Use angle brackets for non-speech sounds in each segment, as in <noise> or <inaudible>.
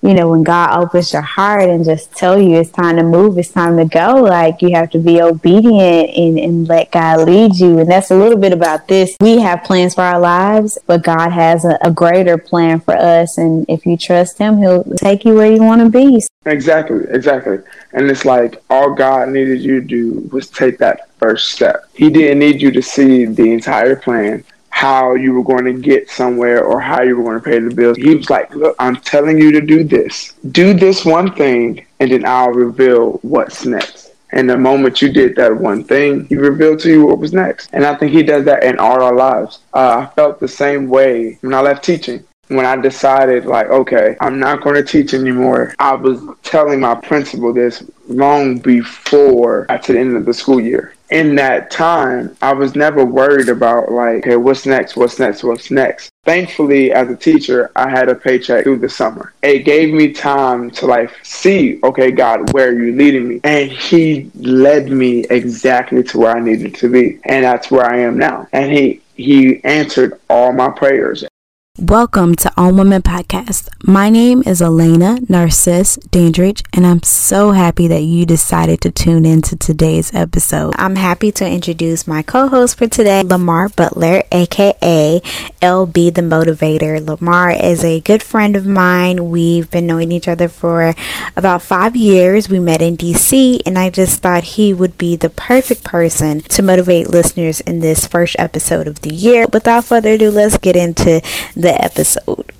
you know, when God opens your heart and just tell you it's time to move, it's time to go, like you have to be obedient and, and let God lead you. And that's a little bit about this. We have plans for our lives, but God has a, a greater plan for us. And if you trust Him, He'll take you where you want to be. Exactly, exactly. And it's like all God needed you to do was take that first step. He didn't need you to see the entire plan how you were going to get somewhere or how you were going to pay the bills. He was like, Look, I'm telling you to do this. Do this one thing, and then I'll reveal what's next. And the moment you did that one thing, he revealed to you what was next. And I think he does that in all our lives. Uh, I felt the same way when I left teaching when I decided, like, okay, I'm not going to teach anymore, I was telling my principal this long before at the end of the school year. In that time, I was never worried about, like, okay, what's next? What's next? What's next? Thankfully, as a teacher, I had a paycheck through the summer. It gave me time to, like, see, okay, God, where are you leading me? And He led me exactly to where I needed to be. And that's where I am now. And He, he answered all my prayers. Welcome to All Women Podcast. My name is Elena Narcisse Dandridge, and I'm so happy that you decided to tune into today's episode. I'm happy to introduce my co host for today, Lamar Butler, aka LB the Motivator. Lamar is a good friend of mine. We've been knowing each other for about five years. We met in DC, and I just thought he would be the perfect person to motivate listeners in this first episode of the year. Without further ado, let's get into the episode.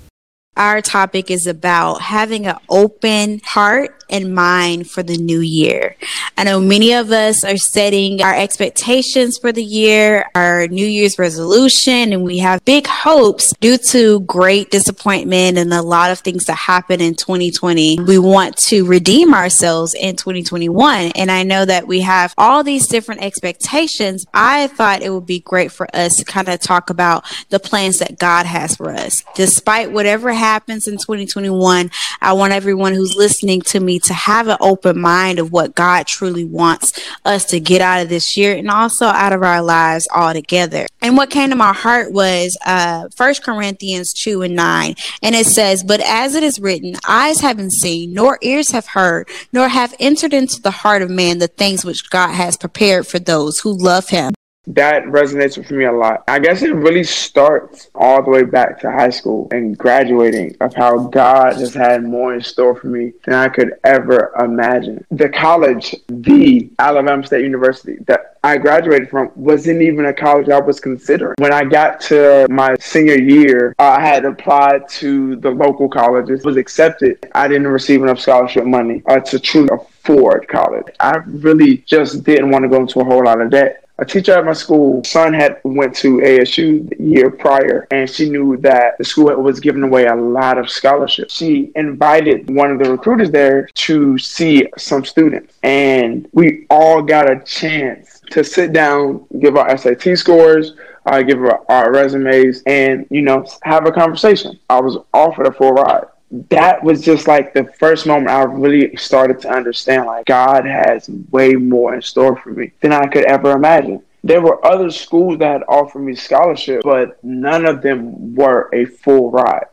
Our topic is about having an open heart and mind for the new year. I know many of us are setting our expectations for the year, our New Year's resolution, and we have big hopes due to great disappointment and a lot of things that happened in 2020. We want to redeem ourselves in 2021. And I know that we have all these different expectations. I thought it would be great for us to kind of talk about the plans that God has for us. Despite whatever happens in 2021, I want everyone who's listening to me to have an open mind of what God truly wants us to get out of this year and also out of our lives altogether. And what came to my heart was uh, 1 Corinthians 2 and 9. And it says, But as it is written, eyes haven't seen, nor ears have heard, nor have entered into the heart of man the things which God has prepared for those who love him that resonates with me a lot. I guess it really starts all the way back to high school and graduating of how God has had more in store for me than I could ever imagine. The college, the Alabama State University that I graduated from wasn't even a college I was considering. When I got to my senior year, I had applied to the local colleges, was accepted. I didn't receive enough scholarship money uh, to truly afford college. I really just didn't want to go into a whole lot of debt a teacher at my school, son had went to ASU the year prior, and she knew that the school was giving away a lot of scholarships. She invited one of the recruiters there to see some students, and we all got a chance to sit down, give our SAT scores, uh, give our, our resumes, and you know have a conversation. I was offered a full ride that was just like the first moment I really started to understand like God has way more in store for me than I could ever imagine. There were other schools that offered me scholarships, but none of them were a full ride.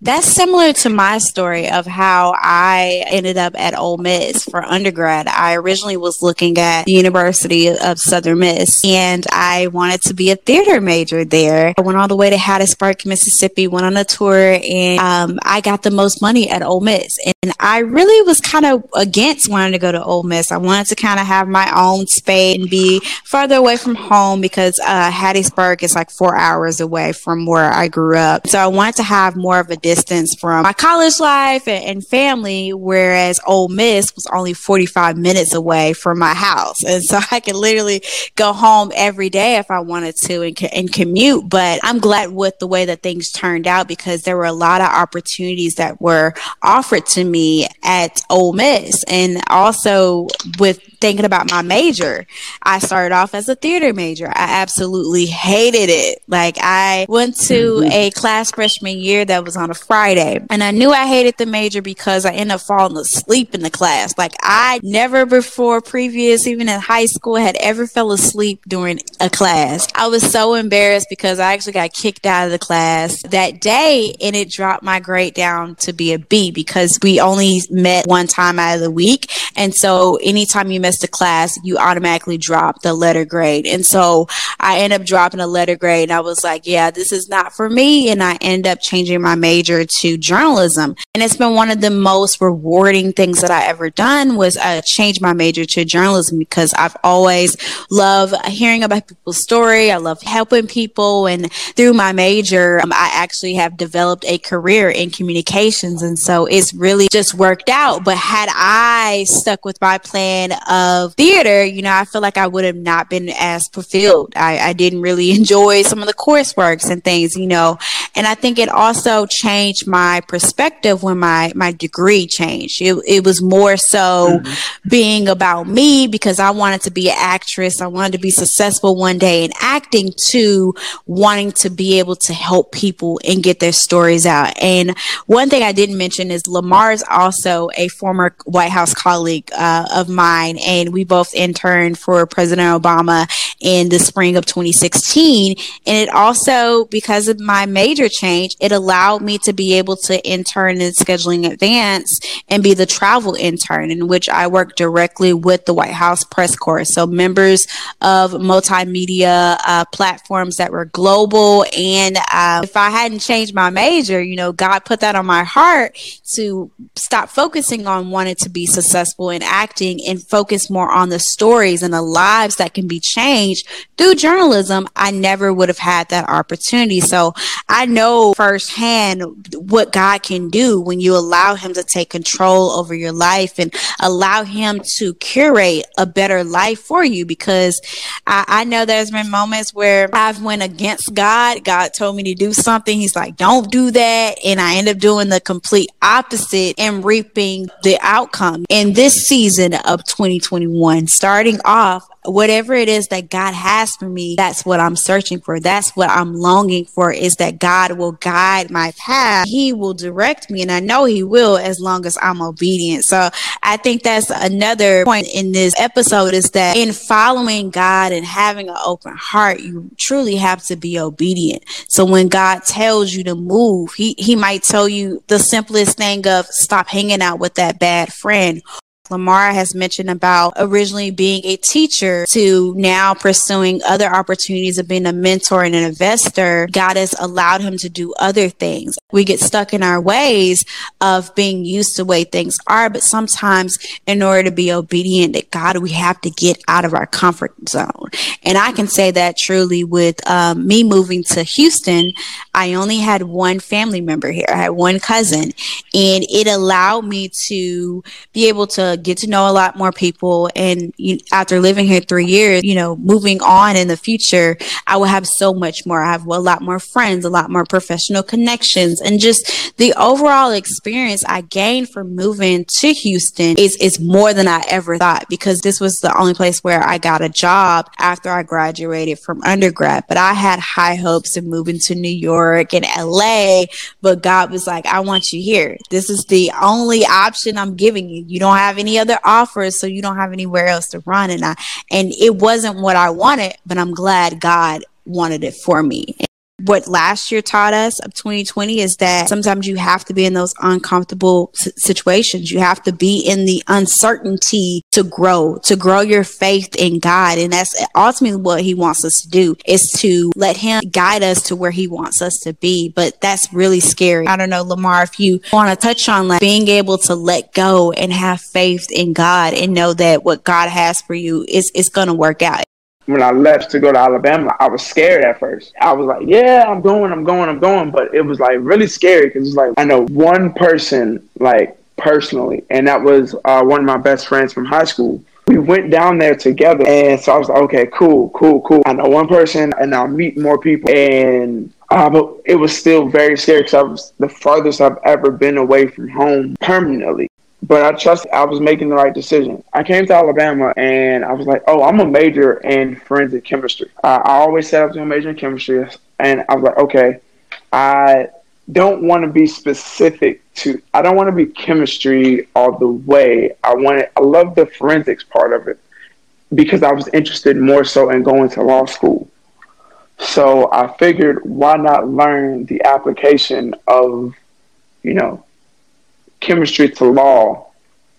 That's similar to my story of how I ended up at Ole Miss for undergrad. I originally was looking at the University of Southern Miss and I wanted to be a theater major there. I went all the way to Hattiesburg, Mississippi, went on a tour and um, I got the most money at Ole Miss. And I really was kind of against wanting to go to Ole Miss. I wanted to kind of have my own space and be farther away from home because uh, Hattiesburg is like four hours away from where I grew up. So I wanted to have more of a distance from my college life and, and family, whereas Ole Miss was only 45 minutes away from my house. And so <laughs> I could literally go home every day if I wanted to and, and commute. But I'm glad with the way that things turned out because there were a lot of opportunities that were offered to me at Ole Miss. And also with thinking about my major, I started off as a theater major. I absolutely hated it. Like I went to mm-hmm. a class freshman year that was on a Friday and I knew I hated the major because I ended up falling asleep in the class. Like I never before previous, even in high school, had ever fell asleep during a class. I was so embarrassed because I actually got kicked out of the class that day and it dropped my grade down to be a B because we only met one time out of the week. And so anytime you missed a class, you automatically drop the letter grade. And so I end up dropping a letter grade and I was like, yeah, this is not for me. And I end up changing my major to journalism. And it's been one of the most rewarding things that I ever done was uh, change my major to journalism because I've always loved hearing about people's story. I love helping people. And through my major, um, I actually have developed a career in communications. And so it's really just worked out. But had I stuck with my plan of theater, you know, I feel like I would have not been as fulfilled. I, I didn't really <laughs> enjoy some of the courseworks and things, you know, and I think it also changed my perspective when my, my degree changed. It, it was more so mm-hmm. being about me because I wanted to be an actress. I wanted to be successful one day in acting to wanting to be able to help people and get their stories out. And one thing I didn't mention is Lamar is also a former White House colleague uh, of mine, and we both interned for President Obama in the spring of 2016. And it also, because of my major change, it allowed me to be able to intern in scheduling advance and be the travel intern in which I work directly with the White House press corps. So members of multimedia uh, platforms that were global. And uh, if I hadn't changed my major, you know, God put that on my heart to stop focusing on wanting to be successful in acting and focus more on the stories and the lives that can be changed through journalism, I never would have had that opportunity. So I know firsthand what God can do when you allow Him to take control over your life and allow Him to curate a better life for you. Because I, I know there's been moments where I've went against God. God told me to do something. He's like, don't do that. And I end up doing the complete opposite and reaping the outcome. In this season of 2021, starting off, whatever it is that God has for me, that's what I'm searching for. That's what I'm longing for is that God will guide my path. He will direct me. And I know he will as long as I'm obedient. So I think that's another point in this episode is that in following God and having an open heart, you truly have to be obedient. So when God tells you to move, he, he might tell you the simplest thing of stop hanging out with that bad friend Lamar has mentioned about originally being a teacher to now pursuing other opportunities of being a mentor and an investor. God has allowed him to do other things. We get stuck in our ways of being used to the way things are, but sometimes in order to be obedient to God, we have to get out of our comfort zone. And I can say that truly with um, me moving to Houston, I only had one family member here. I had one cousin and it allowed me to be able to get to know a lot more people. And you, after living here three years, you know, moving on in the future, I will have so much more. I have a lot more friends, a lot more professional connections, and just the overall experience I gained from moving to Houston is, is more than I ever thought because this was the only place where I got a job after I graduated from undergrad. But I had high hopes of moving to New York and LA, but God was like, I want you here. This is the only option I'm giving you. You don't have any any other offers, so you don't have anywhere else to run. And I and it wasn't what I wanted, but I'm glad God wanted it for me what last year taught us of 2020 is that sometimes you have to be in those uncomfortable situations. You have to be in the uncertainty to grow, to grow your faith in God. And that's ultimately what he wants us to do is to let him guide us to where he wants us to be. But that's really scary. I don't know, Lamar, if you want to touch on like being able to let go and have faith in God and know that what God has for you is, is going to work out when I left to go to Alabama, I was scared at first. I was like, yeah, I'm going, I'm going, I'm going. But it was like really scary because it's like, I know one person, like personally, and that was uh, one of my best friends from high school. We went down there together. And so I was like, okay, cool, cool, cool. I know one person and I'll meet more people. And uh, but it was still very scary because I was the farthest I've ever been away from home permanently but I trust I was making the right decision. I came to Alabama and I was like, oh, I'm a major in forensic chemistry. I always set up to a major in chemistry, and I was like, okay, I don't want to be specific to. I don't want to be chemistry all the way. I want. I love the forensics part of it because I was interested more so in going to law school. So I figured, why not learn the application of, you know, chemistry to law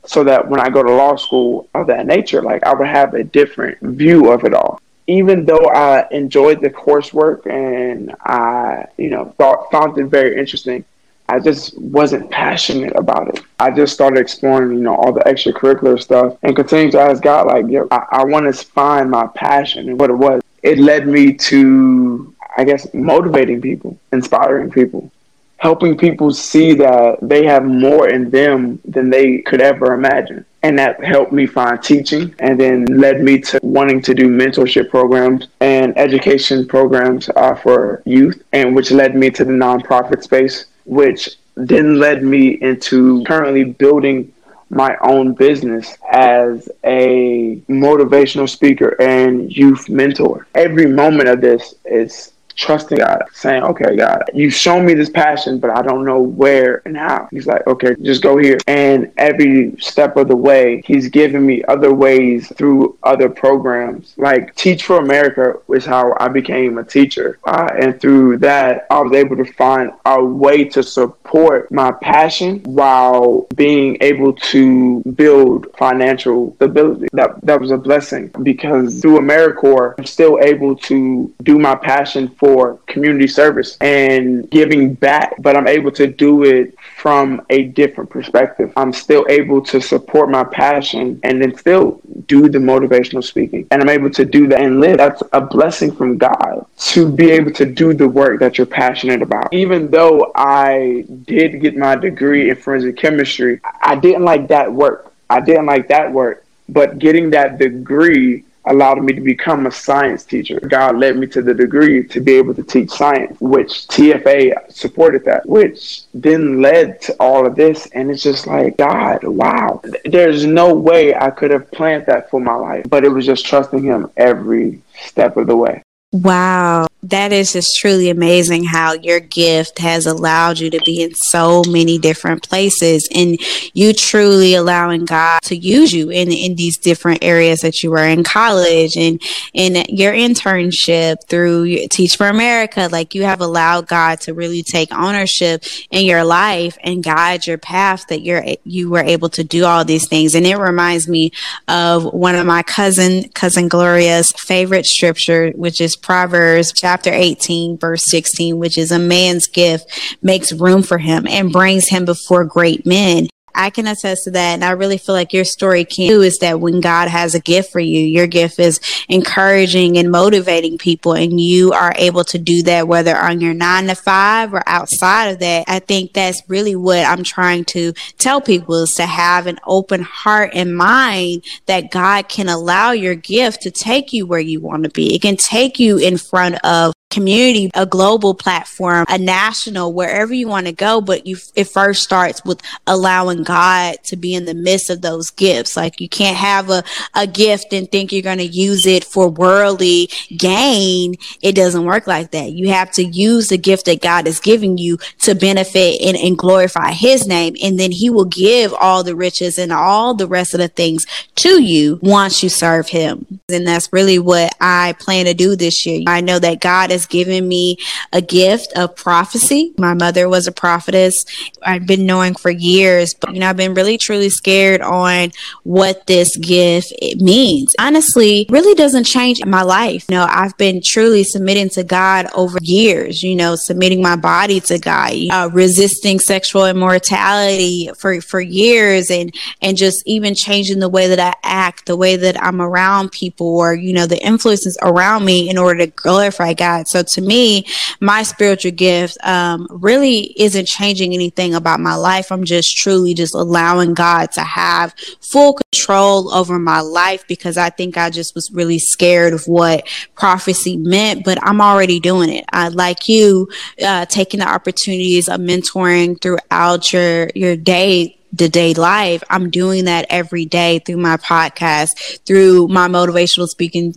so that when I go to law school of that nature, like I would have a different view of it all. Even though I enjoyed the coursework and I, you know, thought found it very interesting, I just wasn't passionate about it. I just started exploring, you know, all the extracurricular stuff and continued to ask God, like, yo, I, I want to find my passion and what it was. It led me to, I guess, motivating people, inspiring people helping people see that they have more in them than they could ever imagine. And that helped me find teaching and then led me to wanting to do mentorship programs and education programs uh, for youth, and which led me to the nonprofit space, which then led me into currently building my own business as a motivational speaker and youth mentor. Every moment of this is trusting God, saying, okay, God, you've shown me this passion, but I don't know where and how. He's like, okay, just go here. And every step of the way, he's given me other ways through other programs. Like Teach for America was how I became a teacher. Uh, and through that, I was able to find a way to support my passion while being able to build financial stability. That, that was a blessing because through AmeriCorps, I'm still able to do my passion for for community service and giving back, but I'm able to do it from a different perspective. I'm still able to support my passion and then still do the motivational speaking. And I'm able to do that and live. That's a blessing from God to be able to do the work that you're passionate about. Even though I did get my degree in forensic chemistry, I didn't like that work. I didn't like that work. But getting that degree allowed me to become a science teacher. God led me to the degree to be able to teach science, which TFA supported that, which then led to all of this. And it's just like, God, wow. There's no way I could have planned that for my life, but it was just trusting Him every step of the way. Wow. That is just truly amazing how your gift has allowed you to be in so many different places and you truly allowing God to use you in, in these different areas that you were in college and in your internship through Teach for America. Like you have allowed God to really take ownership in your life and guide your path that you're, you were able to do all these things. And it reminds me of one of my cousin, cousin Gloria's favorite scripture, which is Proverbs chapter 18, verse 16, which is a man's gift makes room for him and brings him before great men. I can attest to that. And I really feel like your story can is that when God has a gift for you, your gift is encouraging and motivating people. And you are able to do that, whether on your nine to five or outside of that. I think that's really what I'm trying to tell people is to have an open heart and mind that God can allow your gift to take you where you want to be. It can take you in front of community, a global platform, a national, wherever you want to go. But you, it first starts with allowing God to be in the midst of those gifts. Like you can't have a, a gift and think you're going to use it for worldly gain. It doesn't work like that. You have to use the gift that God is giving you to benefit and, and glorify his name. And then he will give all the riches and all the rest of the things to you once you serve him. And that's really what I plan to do this year. I know that God is has given me a gift of prophecy. My mother was a prophetess. I've been knowing for years, but you know, I've been really truly scared on what this gift means. Honestly, really doesn't change my life. You know, I've been truly submitting to God over years, you know, submitting my body to God, uh, resisting sexual immortality for, for years and, and just even changing the way that I act, the way that I'm around people or, you know, the influences around me in order to glorify God. So to me, my spiritual gift um, really isn't changing anything about my life. I'm just truly just allowing God to have full control over my life because I think I just was really scared of what prophecy meant, but I'm already doing it. I like you uh, taking the opportunities of mentoring throughout your your day to day life, I'm doing that every day through my podcast, through my motivational speaking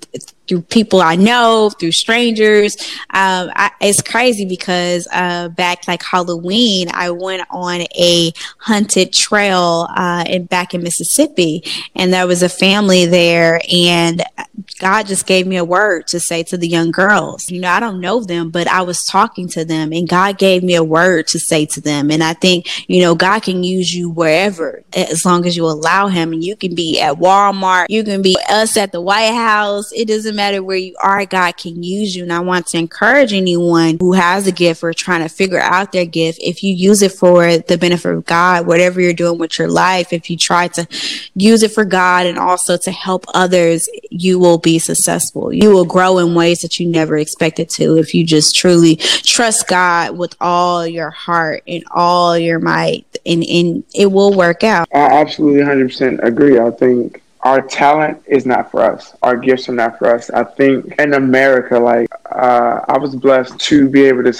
through people I know, through strangers. Um, I, it's crazy because uh, back like Halloween, I went on a hunted trail uh, in back in Mississippi, and there was a family there, and God just gave me a word to say to the young girls. You know, I don't know them, but I was talking to them, and God gave me a word to say to them. And I think you know God can use you wherever as long as you allow Him. And you can be at Walmart, you can be us at the White House. It doesn't matter where you are, God can use you. And I want to encourage anyone who has a gift or trying to figure out their gift. If you use it for the benefit of God, whatever you're doing with your life, if you try to use it for God and also to help others, you will be successful. You will grow in ways that you never expected to if you just truly trust God with all your heart and all your might and, and it will work out. I absolutely 100% agree. I think our talent is not for us. Our gifts are not for us. I think in America, like uh, I was blessed to be able to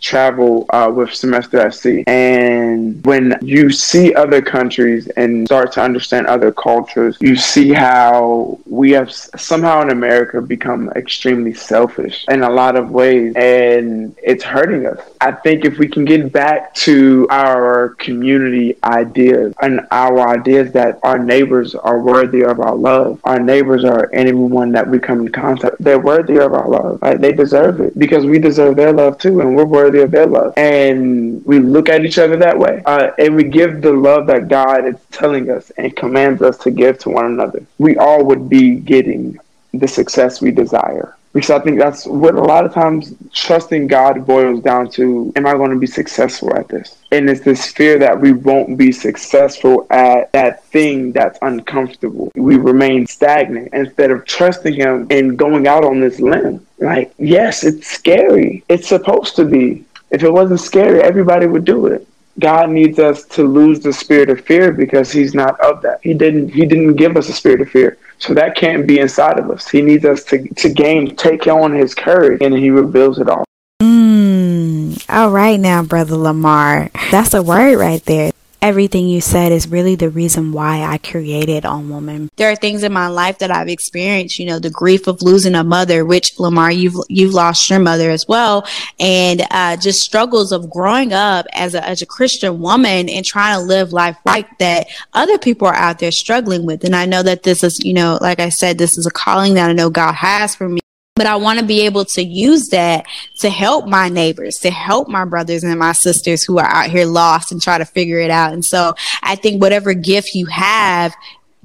travel uh, with Semester Sea. And when you see other countries and start to understand other cultures, you see how we have somehow in America become extremely selfish in a lot of ways, and it's hurting us. I think if we can get back to our community ideas and our ideas that our neighbors are worthy of our love, our neighbors are anyone that we come in contact, they're worthy of our love. Right? They deserve it because we deserve their love too, and we're worthy of their love. And we look at each other that way. Uh, and we give the love that God is telling us and commands us to give to one another. We all would be getting the success we desire. Because I think that's what a lot of times trusting God boils down to am I going to be successful at this? And it's this fear that we won't be successful at that thing that's uncomfortable. We remain stagnant instead of trusting Him and going out on this limb. Like, yes, it's scary. It's supposed to be. If it wasn't scary, everybody would do it. God needs us to lose the spirit of fear because he's not of that. He didn't he didn't give us a spirit of fear. So that can't be inside of us. He needs us to, to gain, take on his courage, and he reveals it all. Mm, all right now, Brother Lamar. That's a word right there everything you said is really the reason why I created On Woman. There are things in my life that I've experienced, you know, the grief of losing a mother, which Lamar, you've, you've lost your mother as well. And, uh, just struggles of growing up as a, as a Christian woman and trying to live life right that other people are out there struggling with. And I know that this is, you know, like I said, this is a calling that I know God has for me but I want to be able to use that to help my neighbors, to help my brothers and my sisters who are out here lost and try to figure it out. And so I think whatever gift you have,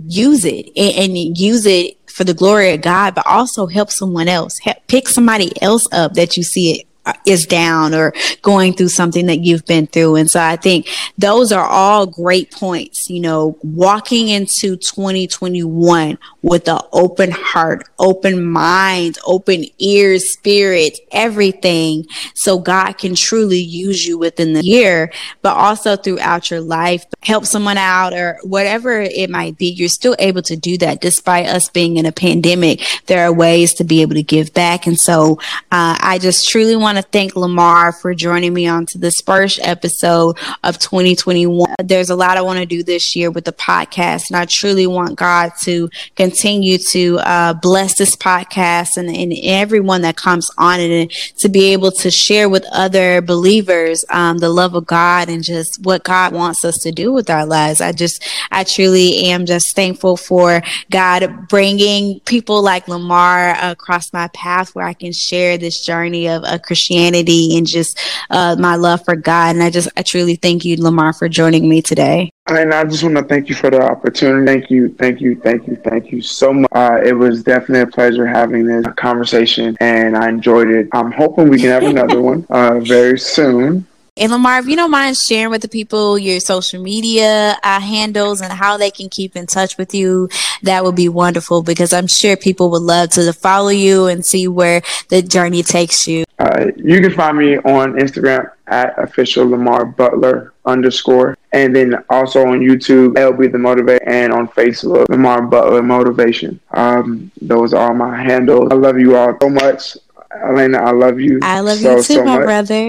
use it and, and use it for the glory of God, but also help someone else. Help, pick somebody else up that you see it is down or going through something that you've been through. And so I think those are all great points, you know, walking into 2021 with an open heart, open mind, open ears, spirit, everything. So God can truly use you within the year, but also throughout your life, help someone out or whatever it might be. You're still able to do that despite us being in a pandemic. There are ways to be able to give back. And so uh, I just truly want want to thank Lamar for joining me on to this first episode of 2021. There's a lot I want to do this year with the podcast, and I truly want God to continue to uh, bless this podcast and, and, everyone that comes on it, and to be able to share with other believers um, the love of God and just what God wants us to do with our lives. I just, I truly am just thankful for God bringing people like Lamar across my path where I can share this journey of a Christian Christianity and just uh, my love for God. And I just, I truly thank you, Lamar, for joining me today. And I just want to thank you for the opportunity. Thank you, thank you, thank you, thank you so much. Uh, it was definitely a pleasure having this conversation, and I enjoyed it. I'm hoping we can have another one uh, very soon. And Lamar, if you don't mind sharing with the people your social media uh, handles and how they can keep in touch with you, that would be wonderful because I'm sure people would love to follow you and see where the journey takes you. Uh, you can find me on Instagram at official Lamar Butler underscore, and then also on YouTube, LB the Motivate, and on Facebook, Lamar Butler Motivation. Um, those are all my handles. I love you all so much. Elena, I love you. I love so, you too, so my much. brother.